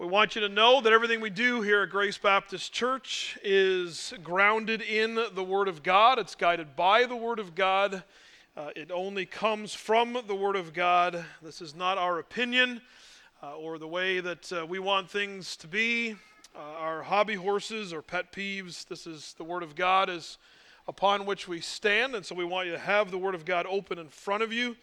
We want you to know that everything we do here at Grace Baptist Church is grounded in the Word of God. It's guided by the Word of God. Uh, it only comes from the Word of God. This is not our opinion uh, or the way that uh, we want things to be, uh, our hobby horses or pet peeves. This is the Word of God is upon which we stand, and so we want you to have the Word of God open in front of you,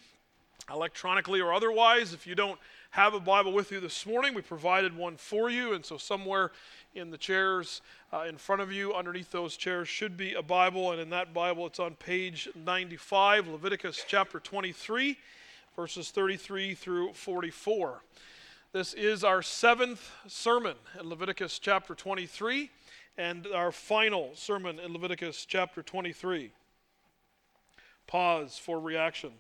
electronically or otherwise. If you don't have a Bible with you this morning, we provided one for you. And so, somewhere in the chairs uh, in front of you, underneath those chairs, should be a Bible. And in that Bible, it's on page 95, Leviticus chapter 23, verses 33 through 44. This is our seventh sermon in Leviticus chapter 23 and our final sermon in Leviticus chapter 23. Pause for reaction.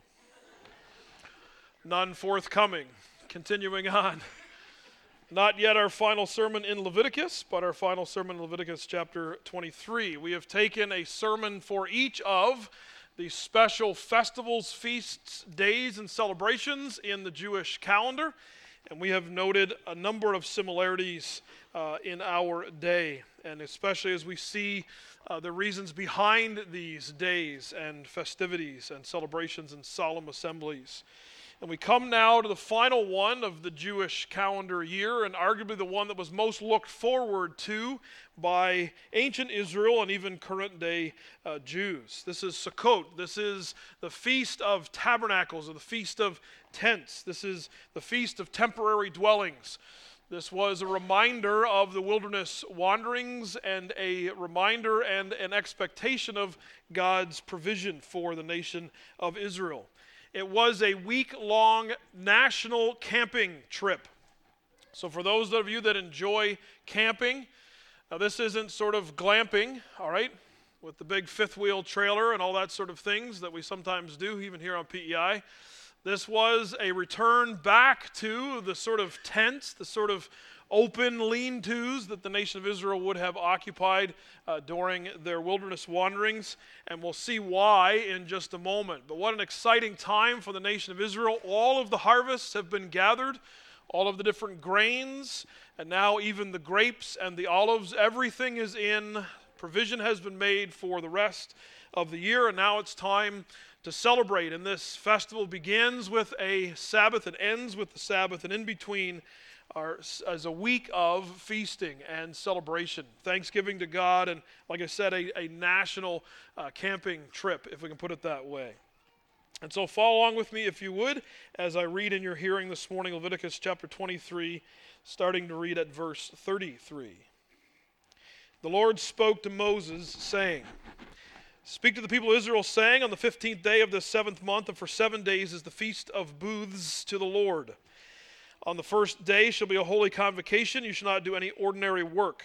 None forthcoming. Continuing on. Not yet our final sermon in Leviticus, but our final sermon in Leviticus chapter 23. We have taken a sermon for each of the special festivals, feasts, days, and celebrations in the Jewish calendar, and we have noted a number of similarities uh, in our day, and especially as we see uh, the reasons behind these days and festivities and celebrations and solemn assemblies. And we come now to the final one of the Jewish calendar year, and arguably the one that was most looked forward to by ancient Israel and even current day uh, Jews. This is Sukkot. This is the Feast of Tabernacles, or the Feast of Tents. This is the Feast of Temporary Dwellings. This was a reminder of the wilderness wanderings and a reminder and an expectation of God's provision for the nation of Israel. It was a week long national camping trip. So, for those of you that enjoy camping, now this isn't sort of glamping, all right, with the big fifth wheel trailer and all that sort of things that we sometimes do, even here on PEI. This was a return back to the sort of tents, the sort of open lean tos that the nation of Israel would have occupied uh, during their wilderness wanderings. And we'll see why in just a moment. But what an exciting time for the nation of Israel. All of the harvests have been gathered, all of the different grains, and now even the grapes and the olives. Everything is in. Provision has been made for the rest of the year, and now it's time to celebrate. And this festival begins with a Sabbath, and ends with the Sabbath, and in between are, as a week of feasting and celebration, thanksgiving to God, and like I said, a, a national uh, camping trip, if we can put it that way. And so, follow along with me, if you would, as I read in your hearing this morning Leviticus chapter 23, starting to read at verse 33. The Lord spoke to Moses, saying, Speak to the people of Israel, saying, On the fifteenth day of the seventh month, and for seven days is the feast of booths to the Lord. On the first day shall be a holy convocation. You shall not do any ordinary work.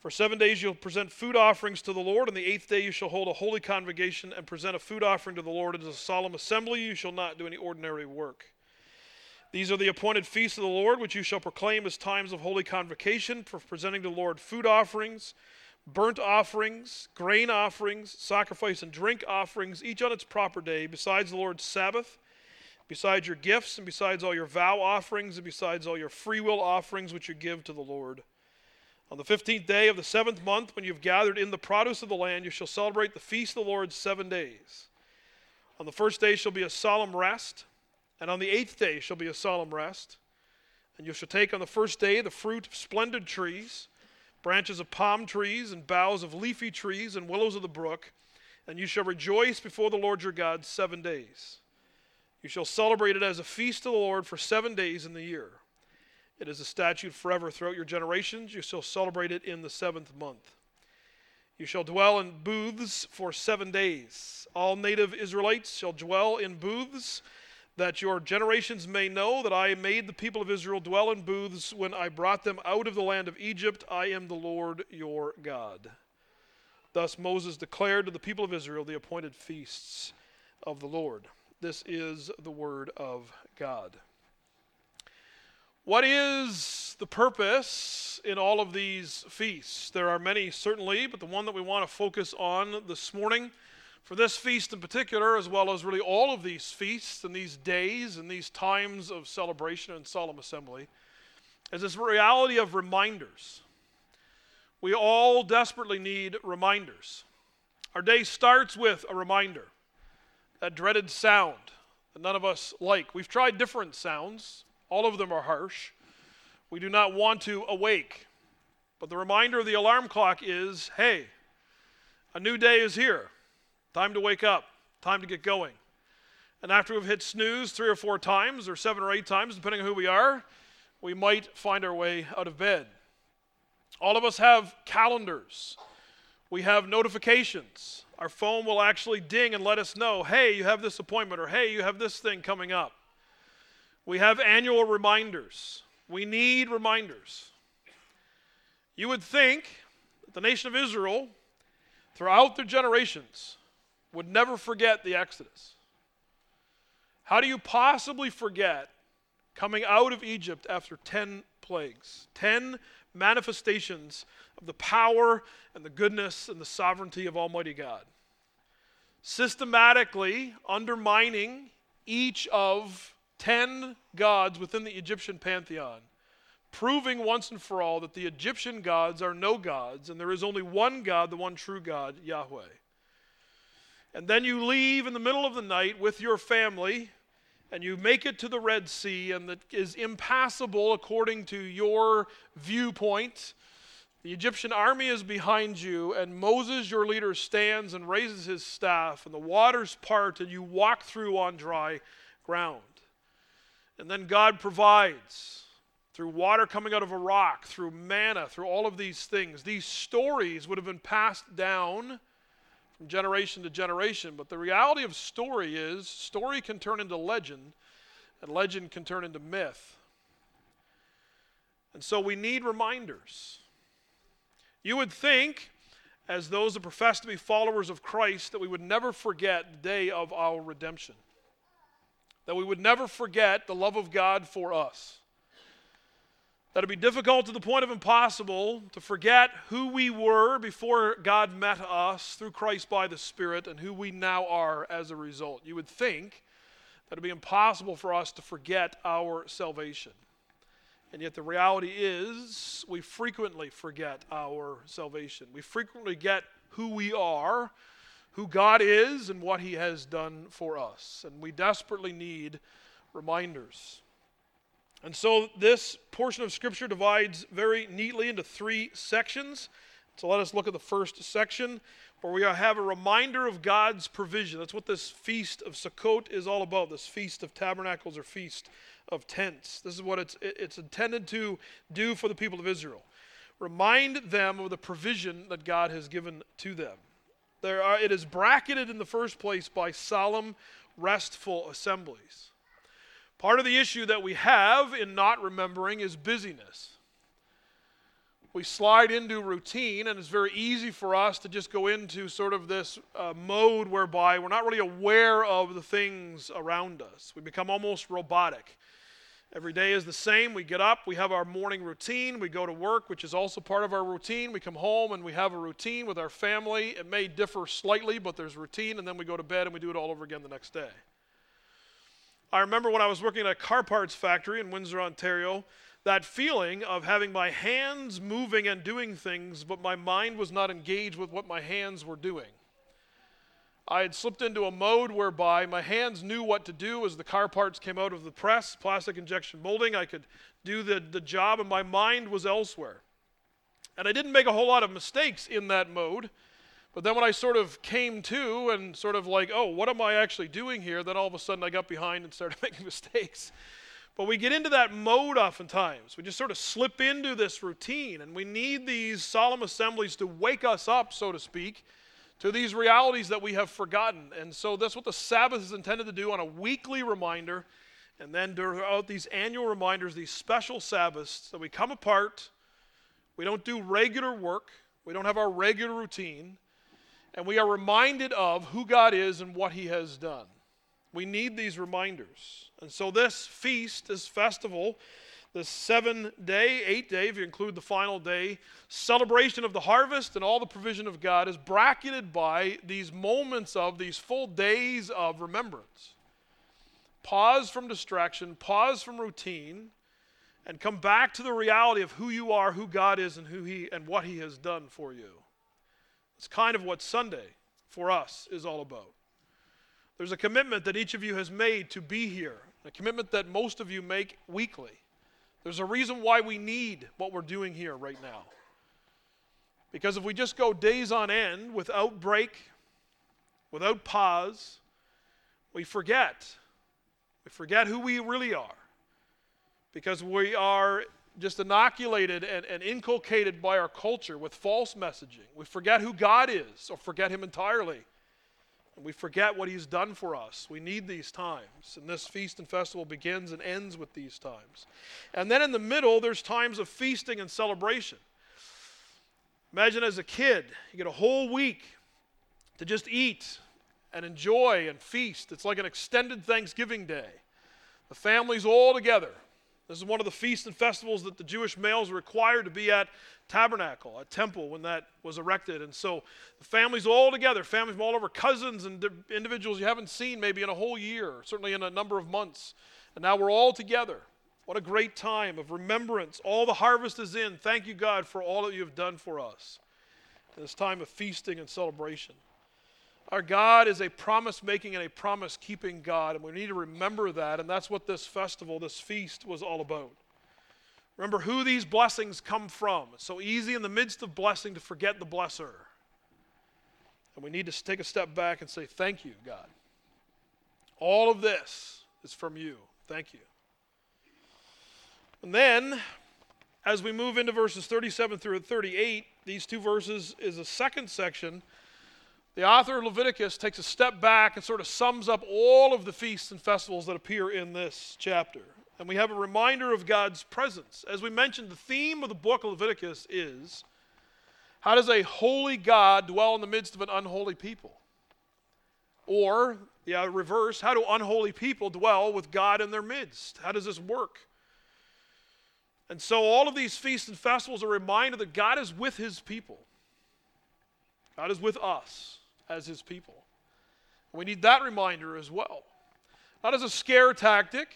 For seven days you'll present food offerings to the Lord. On the eighth day you shall hold a holy convocation and present a food offering to the Lord. as a solemn assembly. You shall not do any ordinary work. These are the appointed feasts of the Lord, which you shall proclaim as times of holy convocation for presenting to the Lord food offerings, burnt offerings, grain offerings, sacrifice and drink offerings, each on its proper day, besides the Lord's Sabbath besides your gifts, and besides all your vow offerings, and besides all your freewill offerings which you give to the Lord. On the fifteenth day of the seventh month, when you have gathered in the produce of the land, you shall celebrate the feast of the Lord seven days. On the first day shall be a solemn rest, and on the eighth day shall be a solemn rest. And you shall take on the first day the fruit of splendid trees, branches of palm trees, and boughs of leafy trees, and willows of the brook, and you shall rejoice before the Lord your God seven days. You shall celebrate it as a feast of the Lord for seven days in the year. It is a statute forever throughout your generations. You shall celebrate it in the seventh month. You shall dwell in booths for seven days. All native Israelites shall dwell in booths, that your generations may know that I made the people of Israel dwell in booths when I brought them out of the land of Egypt. I am the Lord your God. Thus Moses declared to the people of Israel the appointed feasts of the Lord. This is the Word of God. What is the purpose in all of these feasts? There are many, certainly, but the one that we want to focus on this morning, for this feast in particular, as well as really all of these feasts and these days and these times of celebration and solemn assembly, is this reality of reminders. We all desperately need reminders. Our day starts with a reminder, that dreaded sound that none of us like. We've tried different sounds, all of them are harsh. We do not want to awake. But the reminder of the alarm clock is hey, a new day is here. Time to wake up, time to get going. And after we've hit snooze three or four times, or seven or eight times, depending on who we are, we might find our way out of bed. All of us have calendars. We have notifications. Our phone will actually ding and let us know hey, you have this appointment, or hey, you have this thing coming up. We have annual reminders. We need reminders. You would think the nation of Israel, throughout their generations, would never forget the Exodus. How do you possibly forget coming out of Egypt after 10 plagues, 10 manifestations of the power and the goodness and the sovereignty of Almighty God? Systematically undermining each of 10 gods within the Egyptian pantheon, proving once and for all that the Egyptian gods are no gods and there is only one God, the one true God, Yahweh. And then you leave in the middle of the night with your family and you make it to the Red Sea, and that is impassable according to your viewpoint. The Egyptian army is behind you, and Moses, your leader, stands and raises his staff, and the waters part, and you walk through on dry ground. And then God provides through water coming out of a rock, through manna, through all of these things. These stories would have been passed down from generation to generation. But the reality of story is story can turn into legend, and legend can turn into myth. And so we need reminders. You would think, as those that profess to be followers of Christ, that we would never forget the day of our redemption, that we would never forget the love of God for us that it'd be difficult to the point of impossible to forget who we were before God met us through Christ by the Spirit and who we now are as a result. You would think that it'd be impossible for us to forget our salvation. And yet, the reality is, we frequently forget our salvation. We frequently get who we are, who God is, and what He has done for us. And we desperately need reminders. And so this portion of Scripture divides very neatly into three sections. So let us look at the first section where we have a reminder of God's provision. That's what this feast of Sukkot is all about this feast of tabernacles or feast of tents. This is what it's, it's intended to do for the people of Israel. Remind them of the provision that God has given to them. There are, it is bracketed in the first place by solemn, restful assemblies. Part of the issue that we have in not remembering is busyness. We slide into routine, and it's very easy for us to just go into sort of this uh, mode whereby we're not really aware of the things around us. We become almost robotic. Every day is the same. We get up, we have our morning routine, we go to work, which is also part of our routine. We come home and we have a routine with our family. It may differ slightly, but there's routine, and then we go to bed and we do it all over again the next day. I remember when I was working at a car parts factory in Windsor, Ontario, that feeling of having my hands moving and doing things, but my mind was not engaged with what my hands were doing. I had slipped into a mode whereby my hands knew what to do as the car parts came out of the press, plastic injection molding. I could do the, the job, and my mind was elsewhere. And I didn't make a whole lot of mistakes in that mode. But then when I sort of came to and sort of like, oh, what am I actually doing here? Then all of a sudden I got behind and started making mistakes. But we get into that mode oftentimes. We just sort of slip into this routine, and we need these solemn assemblies to wake us up, so to speak, to these realities that we have forgotten. And so that's what the Sabbath is intended to do on a weekly reminder, and then throughout these annual reminders, these special Sabbaths, that we come apart, we don't do regular work, we don't have our regular routine, and we are reminded of who God is and what He has done. We need these reminders. And so, this feast, this festival, this seven day, eight day, if you include the final day, celebration of the harvest and all the provision of God is bracketed by these moments of these full days of remembrance. Pause from distraction, pause from routine, and come back to the reality of who you are, who God is, and who He and what He has done for you. It's kind of what Sunday for us is all about. There's a commitment that each of you has made to be here, a commitment that most of you make weekly. There's a reason why we need what we're doing here right now. Because if we just go days on end without break, without pause, we forget. We forget who we really are. Because we are just inoculated and, and inculcated by our culture with false messaging. We forget who God is or forget Him entirely. We forget what He's done for us. We need these times. And this feast and festival begins and ends with these times. And then in the middle, there's times of feasting and celebration. Imagine as a kid, you get a whole week to just eat and enjoy and feast. It's like an extended Thanksgiving day. The family's all together. This is one of the feasts and festivals that the Jewish males were required to be at tabernacle, a temple, when that was erected. And so the families all together, families from all over, cousins and individuals you haven't seen maybe in a whole year, certainly in a number of months. And now we're all together. What a great time of remembrance. All the harvest is in. Thank you, God, for all that you have done for us. This time of feasting and celebration. Our God is a promise making and a promise keeping God, and we need to remember that, and that's what this festival, this feast, was all about. Remember who these blessings come from. It's so easy in the midst of blessing to forget the blesser. And we need to take a step back and say, Thank you, God. All of this is from you. Thank you. And then, as we move into verses 37 through 38, these two verses is a second section the author of Leviticus takes a step back and sort of sums up all of the feasts and festivals that appear in this chapter. And we have a reminder of God's presence. As we mentioned, the theme of the book of Leviticus is how does a holy God dwell in the midst of an unholy people? Or, the reverse, how do unholy people dwell with God in their midst? How does this work? And so, all of these feasts and festivals are a reminder that God is with his people, God is with us as his people. We need that reminder as well. Not as a scare tactic,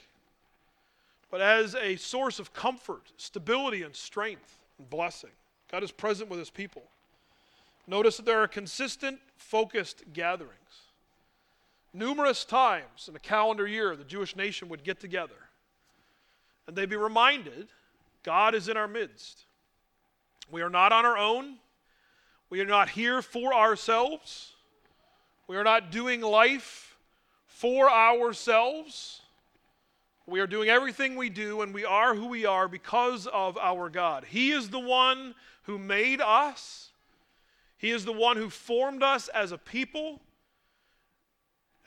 but as a source of comfort, stability, and strength and blessing. God is present with his people. Notice that there are consistent, focused gatherings. Numerous times in a calendar year, the Jewish nation would get together and they'd be reminded God is in our midst. We are not on our own, we are not here for ourselves. We are not doing life for ourselves. We are doing everything we do, and we are who we are because of our God. He is the one who made us, He is the one who formed us as a people,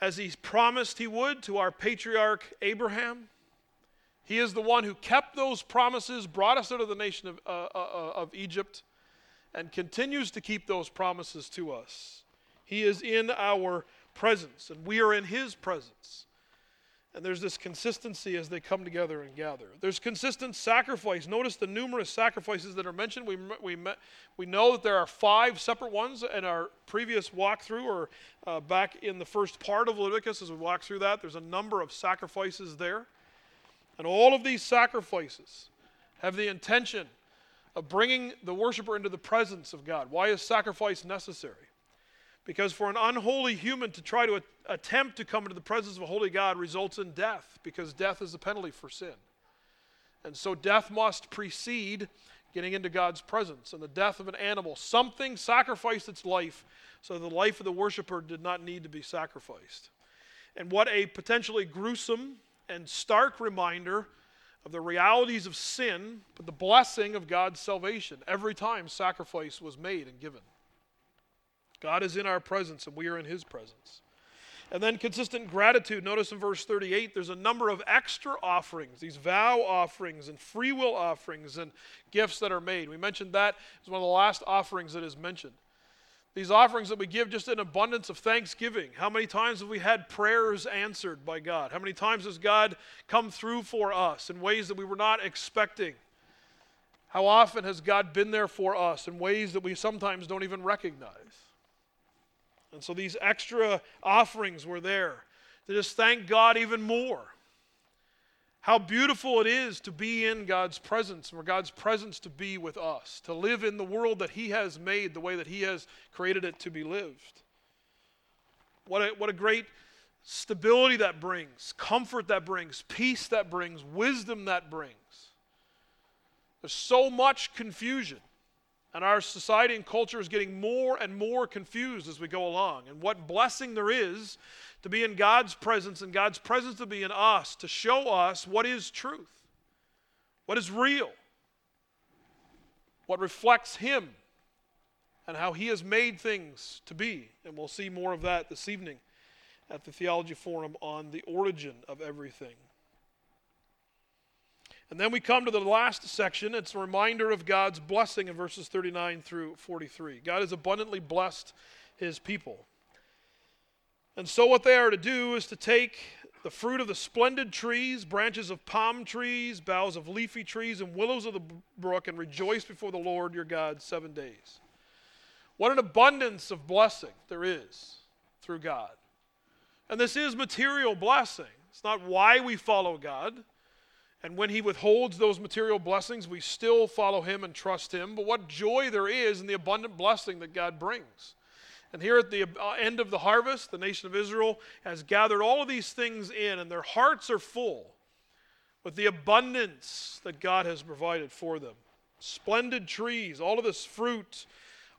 as He promised He would to our patriarch Abraham. He is the one who kept those promises, brought us out of the nation of, uh, uh, uh of Egypt, and continues to keep those promises to us. He is in our presence, and we are in His presence. And there's this consistency as they come together and gather. There's consistent sacrifice. Notice the numerous sacrifices that are mentioned. We, we, we know that there are five separate ones in our previous walkthrough, or uh, back in the first part of Leviticus as we walk through that. There's a number of sacrifices there. And all of these sacrifices have the intention of bringing the worshiper into the presence of God. Why is sacrifice necessary? Because for an unholy human to try to attempt to come into the presence of a holy God results in death, because death is the penalty for sin. And so death must precede getting into God's presence. And the death of an animal, something sacrificed its life so the life of the worshiper did not need to be sacrificed. And what a potentially gruesome and stark reminder of the realities of sin, but the blessing of God's salvation every time sacrifice was made and given. God is in our presence and we are in his presence. And then consistent gratitude. Notice in verse 38, there's a number of extra offerings, these vow offerings and free will offerings and gifts that are made. We mentioned that as one of the last offerings that is mentioned. These offerings that we give just in abundance of thanksgiving. How many times have we had prayers answered by God? How many times has God come through for us in ways that we were not expecting? How often has God been there for us in ways that we sometimes don't even recognize? And so these extra offerings were there to just thank God even more. how beautiful it is to be in God's presence for God's presence to be with us, to live in the world that He has made the way that He has created it to be lived. What a, what a great stability that brings, comfort that brings, peace that brings, wisdom that brings. There's so much confusion. And our society and culture is getting more and more confused as we go along. And what blessing there is to be in God's presence and God's presence to be in us, to show us what is truth, what is real, what reflects Him, and how He has made things to be. And we'll see more of that this evening at the Theology Forum on the origin of everything. And then we come to the last section. It's a reminder of God's blessing in verses 39 through 43. God has abundantly blessed his people. And so, what they are to do is to take the fruit of the splendid trees, branches of palm trees, boughs of leafy trees, and willows of the brook, and rejoice before the Lord your God seven days. What an abundance of blessing there is through God. And this is material blessing. It's not why we follow God. And when He withholds those material blessings, we still follow Him and trust Him. But what joy there is in the abundant blessing that God brings. And here at the uh, end of the harvest, the nation of Israel has gathered all of these things in, and their hearts are full with the abundance that God has provided for them. Splendid trees, all of this fruit,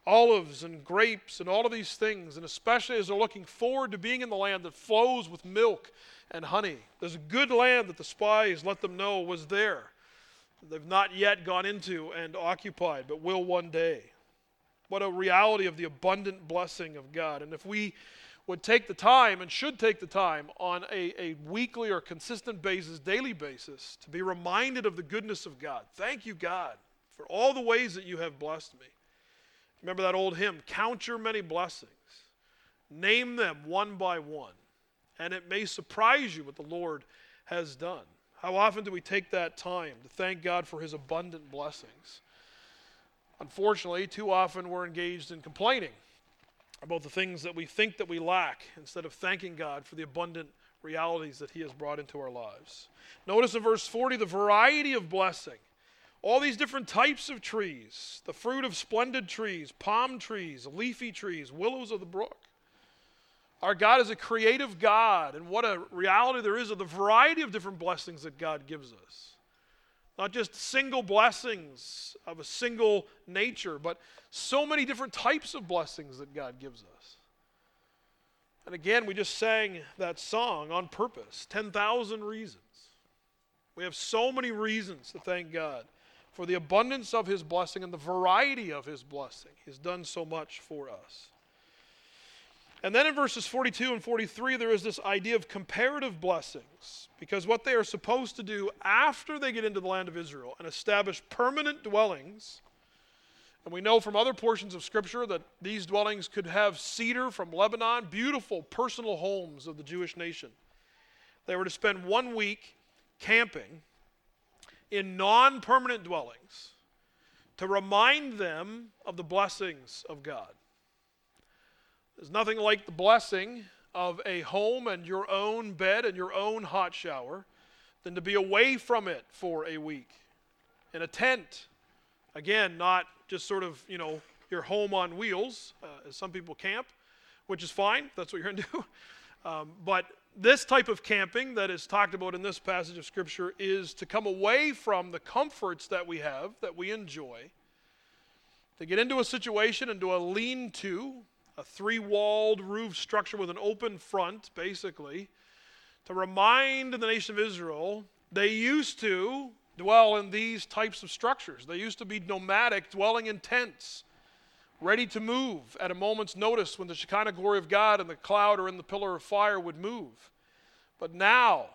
olives and grapes, and all of these things, and especially as they're looking forward to being in the land that flows with milk and honey. There's a good land that the spies let them know was there. They've not yet gone into and occupied, but will one day. What a reality of the abundant blessing of God. And if we would take the time and should take the time on a, a weekly or consistent basis, daily basis, to be reminded of the goodness of God. Thank you, God, for all the ways that you have blessed me. Remember that old hymn, Count Your Many Blessings. Name them one by one. And it may surprise you what the Lord has done. How often do we take that time to thank God for his abundant blessings? Unfortunately, too often we're engaged in complaining about the things that we think that we lack instead of thanking God for the abundant realities that he has brought into our lives. Notice in verse 40 the variety of blessing. All these different types of trees, the fruit of splendid trees, palm trees, leafy trees, willows of the brook. Our God is a creative God, and what a reality there is of the variety of different blessings that God gives us. Not just single blessings of a single nature, but so many different types of blessings that God gives us. And again, we just sang that song on purpose 10,000 reasons. We have so many reasons to thank God for the abundance of His blessing and the variety of His blessing. He's done so much for us. And then in verses 42 and 43, there is this idea of comparative blessings. Because what they are supposed to do after they get into the land of Israel and establish permanent dwellings, and we know from other portions of Scripture that these dwellings could have cedar from Lebanon, beautiful personal homes of the Jewish nation. They were to spend one week camping in non permanent dwellings to remind them of the blessings of God. There's nothing like the blessing of a home and your own bed and your own hot shower than to be away from it for a week in a tent. Again, not just sort of, you know, your home on wheels, uh, as some people camp, which is fine. That's what you're going to do. Um, but this type of camping that is talked about in this passage of Scripture is to come away from the comforts that we have, that we enjoy, to get into a situation, into a lean to, a three walled roof structure with an open front, basically, to remind the nation of Israel they used to dwell in these types of structures. They used to be nomadic, dwelling in tents, ready to move at a moment's notice when the Shekinah glory of God and the cloud or in the pillar of fire would move. But now,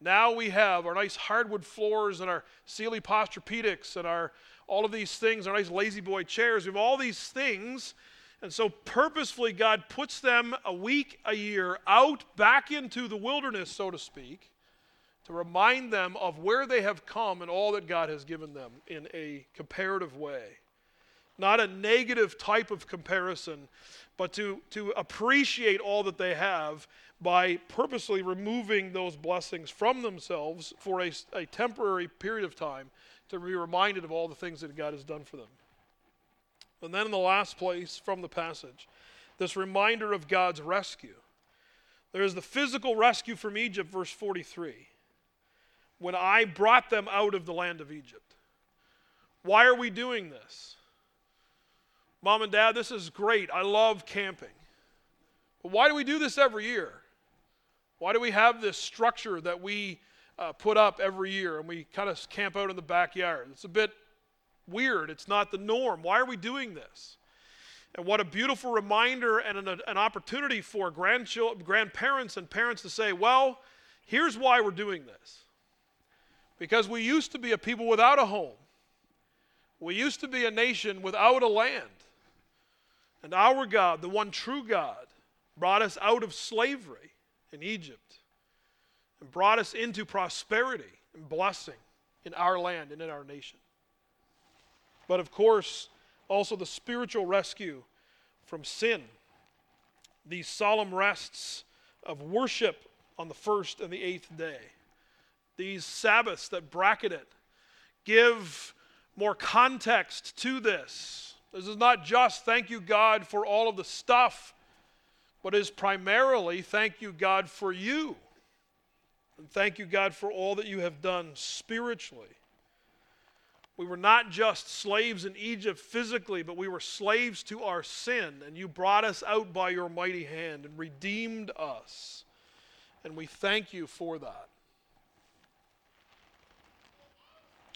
now we have our nice hardwood floors and our Sealy Posturepedics and our all of these things, our nice La-Z-Boy chairs. We have all these things and so, purposefully, God puts them a week, a year out back into the wilderness, so to speak, to remind them of where they have come and all that God has given them in a comparative way. not a negative type of comparison, but to, to appreciate all that they have by purposely removing those blessings from themselves for a, a temporary period of time to be reminded of all the things that God has done for them. And then in the last place from the passage, this reminder of God's rescue. There is the physical rescue from Egypt, verse 43. When I brought them out of the land of Egypt. Why are we doing this? Mom and dad, this is great. I love camping. But why do we do this every year? Why do we have this structure that we uh, put up every year and we kind of camp out in the backyard? It's a bit weird. It's not the norm. Why are we doing this? And what a beautiful reminder and an, an opportunity for grandparents and parents to say, well, here's why we're doing this. Because we used to be a people without a home, we used to be a nation without a land. And our God, the one true God, brought us out of slavery in Egypt and brought us into prosperity and blessing in our land and in our nation. But of course, also the spiritual rescue from sin. These solemn rests of worship on the first and the eighth day. These Sabbaths that bracket it give more context to this. This is not just thank you, God, for all of the stuff, but is primarily thank you, God, for you. And thank you, God, for all that you have done spiritually. We were not just slaves in Egypt physically, but we were slaves to our sin, and you brought us out by your mighty hand and redeemed us. And we thank you for that.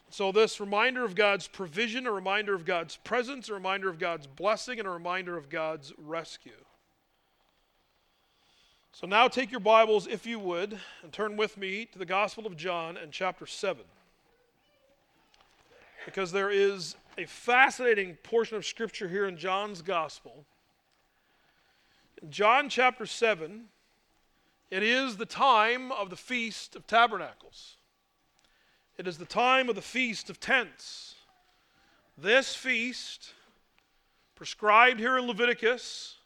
So, this reminder of God's provision, a reminder of God's presence, a reminder of God's blessing, and a reminder of God's rescue. So, now take your Bibles, if you would, and turn with me to the Gospel of John and chapter 7 because there is a fascinating portion of Scripture here in John's Gospel. In John chapter 7, it is the time of the Feast of Tabernacles. It is the time of the Feast of Tents. This feast, prescribed here in Leviticus,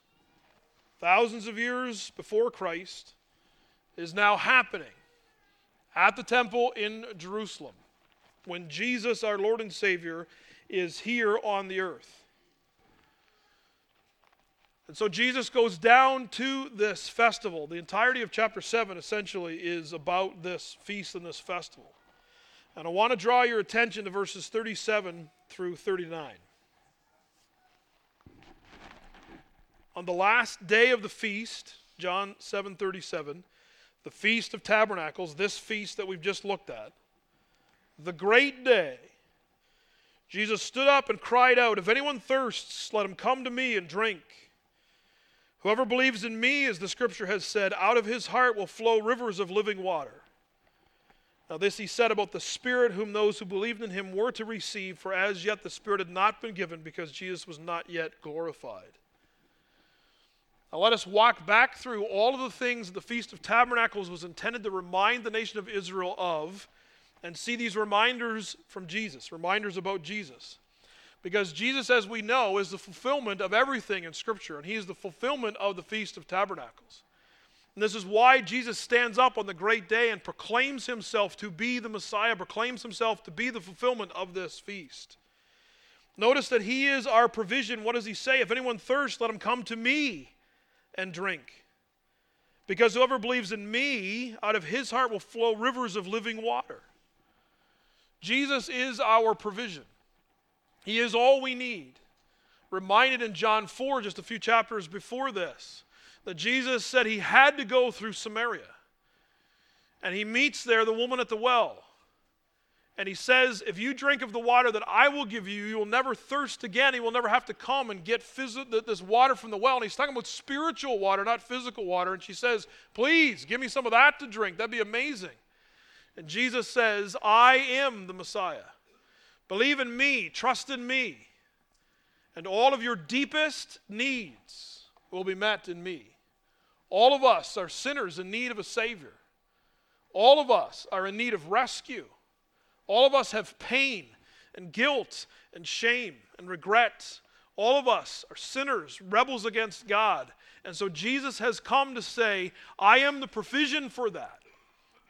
thousands of years before Christ, is now happening at the temple in Jerusalem when Jesus, our Lord and Savior, is here on the earth. And so Jesus goes down to this festival. The entirety of chapter 7 essentially is about this feast and this festival. And I want to draw your attention to verses 37 through 39. On the last day of the feast, John 7:37, the feast of tabernacles, this feast that we've just looked at, the great day, Jesus stood up and cried out, If anyone thirsts, let him come to me and drink. Whoever believes in me, as the scripture has said, out of his heart will flow rivers of living water. Now, this he said about the Spirit, whom those who believed in him were to receive, for as yet the Spirit had not been given because Jesus was not yet glorified. Now, let us walk back through all of the things the Feast of Tabernacles was intended to remind the nation of Israel of and see these reminders from Jesus, reminders about Jesus. Because Jesus, as we know, is the fulfillment of everything in Scripture, and He is the fulfillment of the Feast of Tabernacles. And this is why Jesus stands up on the great day and proclaims Himself to be the Messiah, proclaims Himself to be the fulfillment of this feast. Notice that He is our provision. What does He say? If anyone thirsts, let him come to me and drink. Because whoever believes in me, out of his heart will flow rivers of living water. Jesus is our provision, He is all we need. Reminded in John 4, just a few chapters before this, that Jesus said he had to go through Samaria. And he meets there the woman at the well. And he says, If you drink of the water that I will give you, you will never thirst again. He will never have to come and get phys- this water from the well. And he's talking about spiritual water, not physical water. And she says, Please give me some of that to drink. That'd be amazing. And Jesus says, I am the Messiah. Believe in me, trust in me, and all of your deepest needs will be met in me. All of us are sinners in need of a Savior. All of us are in need of rescue. All of us have pain and guilt and shame and regret All of us are sinners, rebels against God. And so Jesus has come to say, I am the provision for that.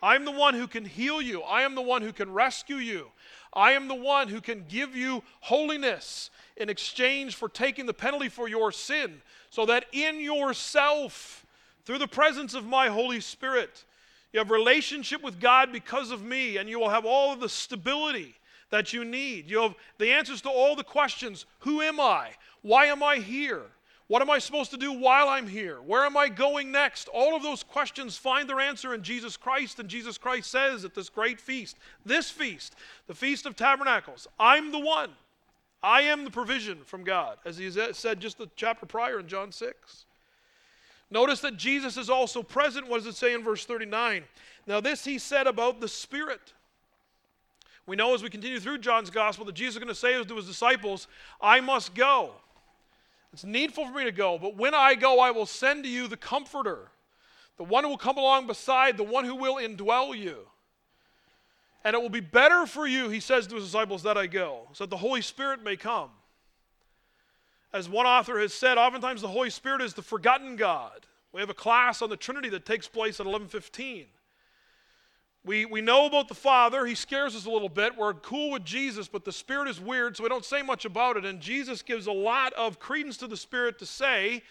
I'm the one who can heal you. I am the one who can rescue you. I am the one who can give you holiness in exchange for taking the penalty for your sin, so that in yourself, through the presence of my Holy Spirit, you have relationship with God because of me, and you will have all of the stability that you need. You have the answers to all the questions Who am I? Why am I here? What am I supposed to do while I'm here? Where am I going next? All of those questions find their answer in Jesus Christ, and Jesus Christ says at this great feast, this feast, the Feast of Tabernacles, I'm the one. I am the provision from God, as he said just the chapter prior in John 6. Notice that Jesus is also present. What does it say in verse 39? Now, this he said about the Spirit. We know as we continue through John's gospel that Jesus is going to say to his disciples, I must go. It's needful for me to go, but when I go, I will send to you the Comforter, the one who will come along beside, the one who will indwell you. And it will be better for you, he says to his disciples, that I go, so that the Holy Spirit may come. As one author has said, oftentimes the Holy Spirit is the forgotten God. We have a class on the Trinity that takes place at 1115. We, we know about the Father. He scares us a little bit. We're cool with Jesus, but the Spirit is weird, so we don't say much about it. And Jesus gives a lot of credence to the Spirit to say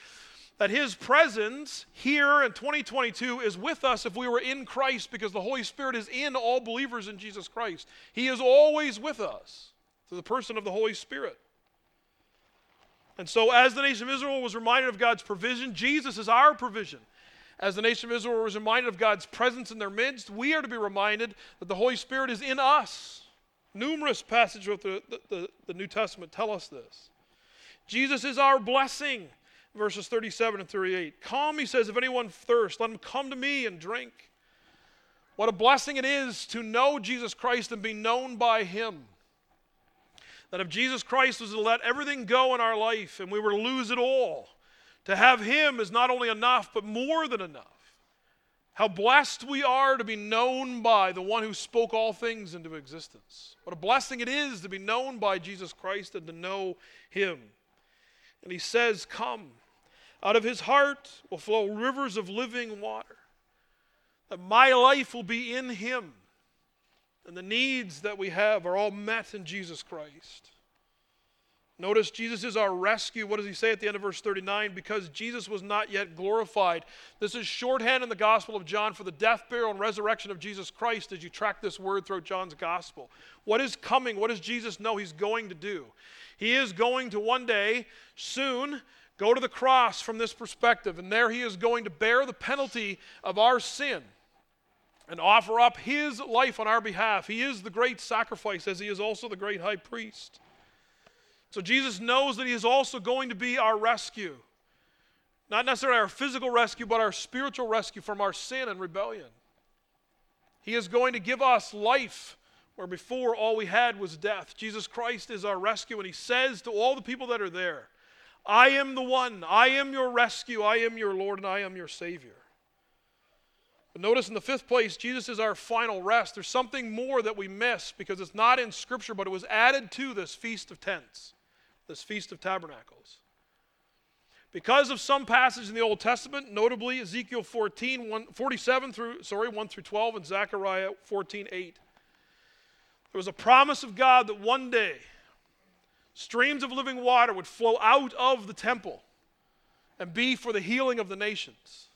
that His presence here in 2022 is with us if we were in Christ, because the Holy Spirit is in all believers in Jesus Christ. He is always with us through the person of the Holy Spirit. And so, as the nation of Israel was reminded of God's provision, Jesus is our provision. As the nation of Israel was reminded of God's presence in their midst, we are to be reminded that the Holy Spirit is in us. Numerous passages of the, the, the, New Testament tell us this. Jesus is our blessing, verses 37 and 38. Come, he says, if anyone thirst, let him come to me and drink. What a blessing it is to know Jesus Christ and be known by him. That if Jesus Christ was to let everything go in our life and we were to lose it all, to have Him is not only enough, but more than enough. How blessed we are to be known by the one who spoke all things into existence. What a blessing it is to be known by Jesus Christ and to know Him. And He says, Come. Out of His heart will flow rivers of living water. That my life will be in Him. And the needs that we have are all met in Jesus Christ. Notice Jesus is our rescue. What does he say at the end of verse 39? Because Jesus was not yet glorified. This is shorthand in the Gospel of John for the death, burial, and resurrection of Jesus Christ as you track this word throughout John's Gospel. What is coming? What does Jesus know he's going to do? He is going to one day, soon, go to the cross from this perspective, and there he is going to bear the penalty of our sin and offer up his life on our behalf. He is the great sacrifice, as he is also the great high priest. So Jesus knows that He is also going to be our rescue. Not necessarily our physical rescue, but our spiritual rescue from our sin and rebellion. He is going to give us life where before all we had was death. Jesus Christ is our rescue, and He says to all the people that are there, I am the one, I am your rescue, I am your Lord, and I am your Savior. But notice in the fifth place, Jesus is our final rest. There's something more that we miss because it's not in Scripture, but it was added to this Feast of Tents this Feast of Tabernacles. Because of some passages in the Old Testament, notably Ezekiel 14, 1, 47 through, sorry, 1 through 12, and Zechariah 14, 8, there was a promise of God that one day streams of living water would flow out of the temple and be for the healing of the nations.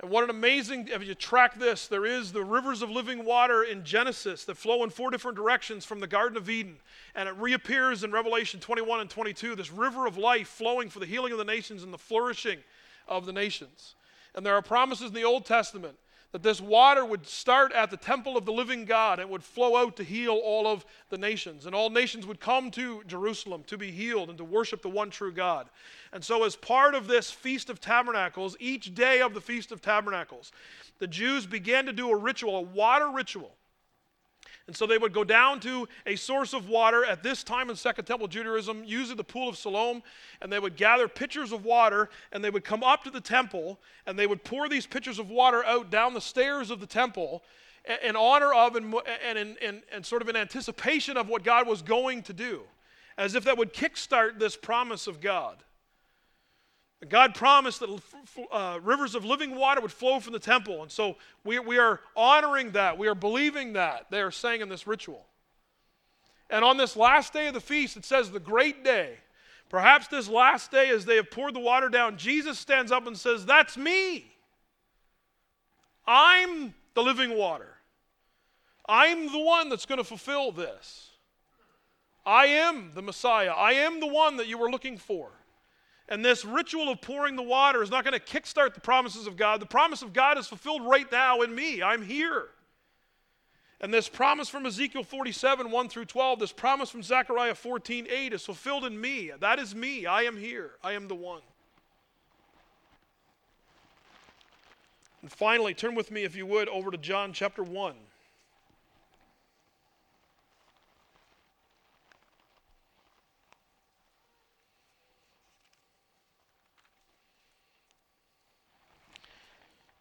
And what an amazing, if you track this, there is the rivers of living water in Genesis that flow in four different directions from the Garden of Eden. And it reappears in Revelation 21 and 22, this river of life flowing for the healing of the nations and the flourishing of the nations. And there are promises in the Old Testament that this water would start at the temple of the living God and would flow out to heal all of the nations. And all nations would come to Jerusalem to be healed and to worship the one true God. And so, as part of this Feast of Tabernacles, each day of the Feast of Tabernacles, the Jews began to do a ritual, a water ritual. And so they would go down to a source of water at this time in Second Temple Judaism, usually the Pool of Siloam, and they would gather pitchers of water and they would come up to the temple and they would pour these pitchers of water out down the stairs of the temple in honor of and, and, and, and sort of in anticipation of what God was going to do. as if that would kickstart this promise of God. God promised that uh, rivers of living water would flow from the temple. And so we, we are honoring that. We are believing that. They are saying in this ritual. And on this last day of the feast, it says the great day. Perhaps this last day, as they have poured the water down, Jesus stands up and says, That's me. I'm the living water. I'm the one that's going to fulfill this. I am the Messiah. I am the one that you were looking for. And this ritual of pouring the water is not going to kickstart the promises of God. The promise of God is fulfilled right now in me. I'm here. And this promise from Ezekiel 47, 1 through 12, this promise from Zechariah 14, 8 is fulfilled in me. That is me. I am here. I am the one. And finally, turn with me, if you would, over to John chapter 1.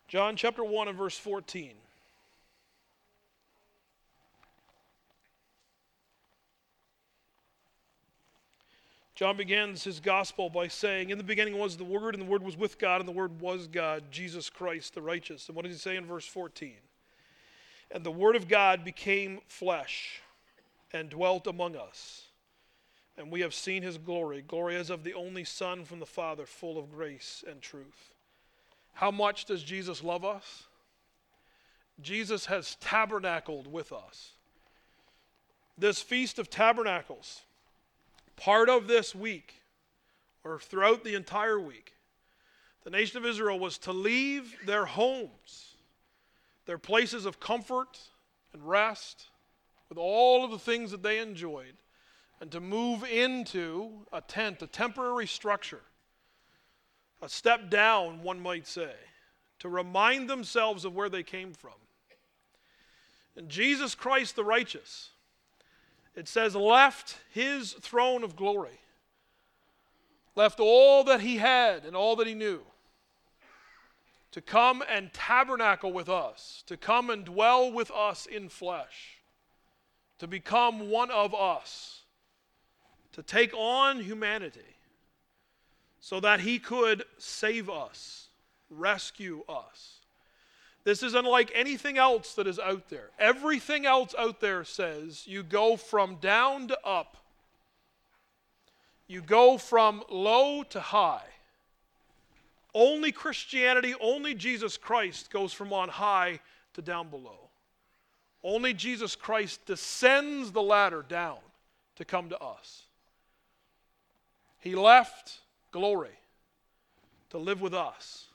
John chapter 1 and verse 14. John begins his gospel by saying, In the beginning was the Word, and the Word was with God, and the Word was God, Jesus Christ the righteous. And what does he say in verse 14? And the Word of God became flesh and dwelt among us. And we have seen his glory, glory as of the only Son from the Father, full of grace and truth. How much does Jesus love us? Jesus has tabernacled with us. This Feast of Tabernacles part of this week, or throughout the entire week, the nation of Israel was to leave their homes, their places of comfort and rest, with all of the things that they enjoyed, and to move into a tent, a temporary structure, a step down, one might say, to remind themselves of where they came from. And Jesus Christ the righteous, it says, left his throne of glory, left all that he had and all that he knew to come and tabernacle with us, to come and dwell with us in flesh, to become one of us, to take on humanity so that he could save us, rescue us. This is unlike anything else that is out there. Everything else out there says you go from down to up, you go from low to high. Only Christianity, only Jesus Christ goes from on high to down below. Only Jesus Christ descends the ladder down to come to us. He left glory to live with us.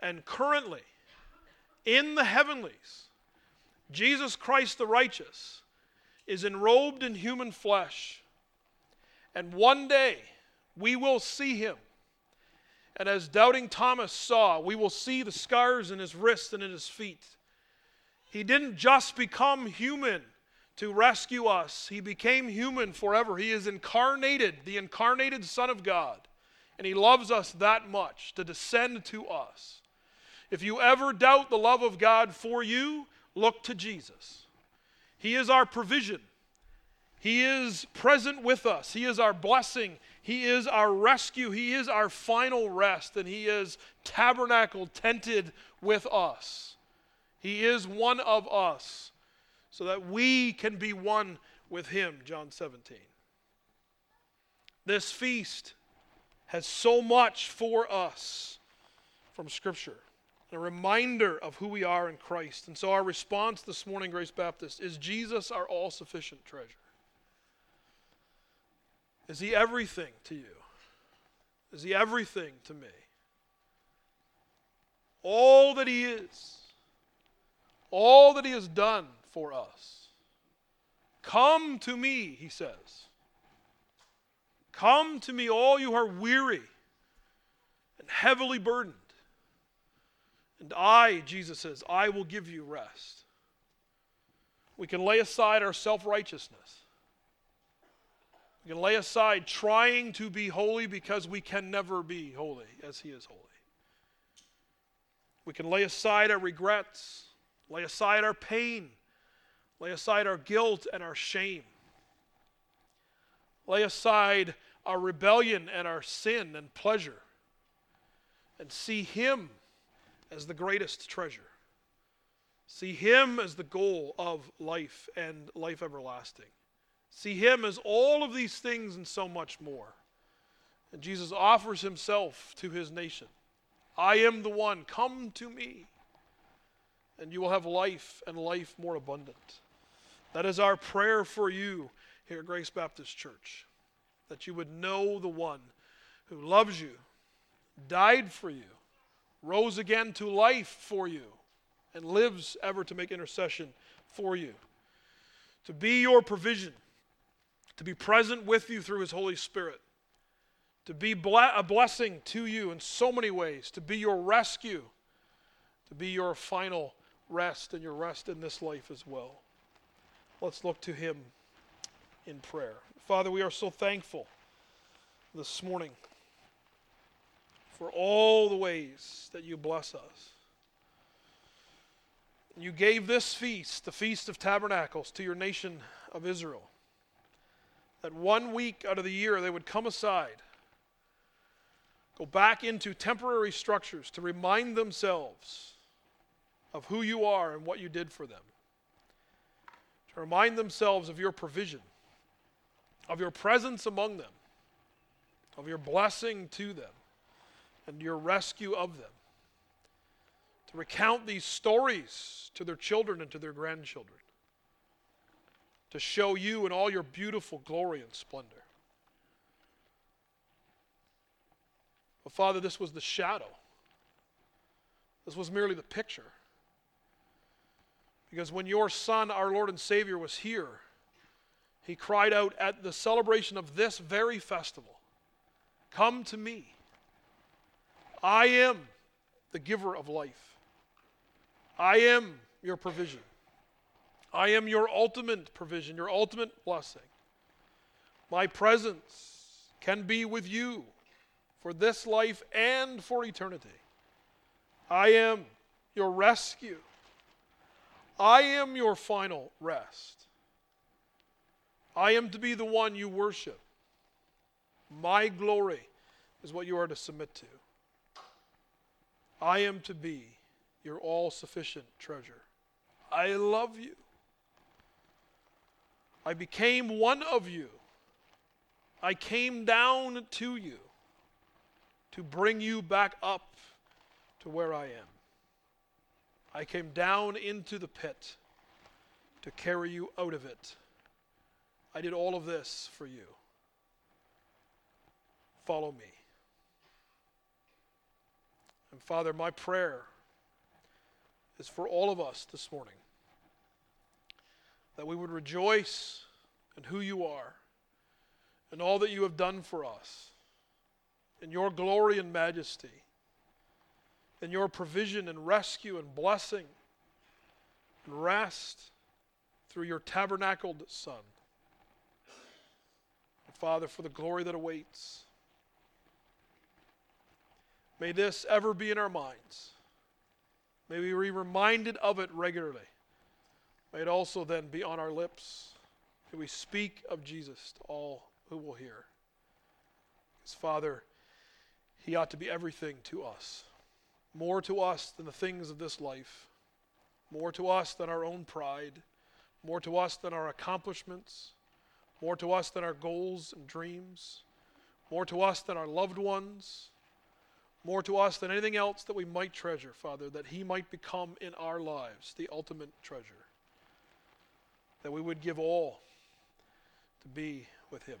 And currently, in the heavenlies, Jesus Christ the righteous is enrobed in human flesh. And one day we will see him. And as doubting Thomas saw, we will see the scars in his wrists and in his feet. He didn't just become human to rescue us, he became human forever. He is incarnated, the incarnated Son of God. And he loves us that much to descend to us. If you ever doubt the love of God for you, look to Jesus. He is our provision. He is present with us. He is our blessing. He is our rescue. He is our final rest. And He is tabernacled, tented with us. He is one of us so that we can be one with Him. John 17. This feast has so much for us from Scripture a reminder of who we are in Christ. And so our response this morning, Grace Baptist, is Jesus our all sufficient treasure? Is he everything to you? Is he everything to me? All that he is, all that he has done for us. Come to me, he says. Come to me, all you are weary and heavily burdened and I, Jesus says, I will give you rest. We can lay aside our self righteousness. We can lay aside trying to be holy because we can never be holy as He is holy. We can lay aside our regrets, lay aside our pain, lay aside our guilt and our shame. lay aside our rebellion and our sin and pleasure, and see Him as the greatest treasure. See Him as the goal of life and life everlasting. See Him as all of these things and so much more. And Jesus offers Himself to His nation. I am the one. Come to me, and you will have life and life more abundant. That is our prayer for you here at Grace Baptist Church. That you would know the one who loves you, died for you, rose again to life for you, and lives ever to make intercession for you. To be your provision, to be present with you through his Holy Spirit to be a blessing to you in so many ways, to be your rescue, to be your final rest and your rest in this life as well. Let's look to Him in prayer. Father, we are so thankful this morning for all the ways that you bless us. You gave this feast, the Feast of Tabernacles, to your nation of Israel. That one week out of the year they would come aside go back into temporary structures to remind themselves of who you are and what you did for them, to remind themselves of your provision, of your presence among them, of your blessing to them, and your rescue of them, to recount these stories to their children and to their grandchildren, to show you in all your beautiful glory and splendor. But Father, this was the shadow. This was merely the picture. Because when your Son, our Lord and Savior, was here, he cried out at the celebration of this very festival Come to me. I am the giver of life. I am your provision. I am your ultimate provision, your ultimate blessing. My presence can be with you for this life and for eternity. I am your rescue. I am your final rest. I am to be the one you worship. My glory is what you are to submit to. I am to be your all sufficient treasure. I love you. I became one of you. I came down to you to bring you back up to where I am. I came down into the pit to carry you out of it. I did all of this for you. Follow me. And Father, my prayer is for all of us this morning that we would rejoice in who you are and all that you have done for us in your glory and majesty, in your provision and rescue and blessing and rest through your tabernacled Son. And Father, for the glory that awaits, may this ever be in our minds. May we be reminded of it regularly. May it also then be on our lips. May we speak of Jesus to all who will hear. His Father, he ought to be everything to us. More to us than the things of this life, more to us than our own pride, more to us than our accomplishments, more to us than our goals and dreams, more to us than our loved ones, more to us than anything else that we might treasure, Father, that He might become in our lives the ultimate treasure. That we would give all to be with Him.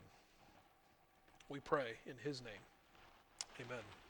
We pray in His name. Amen.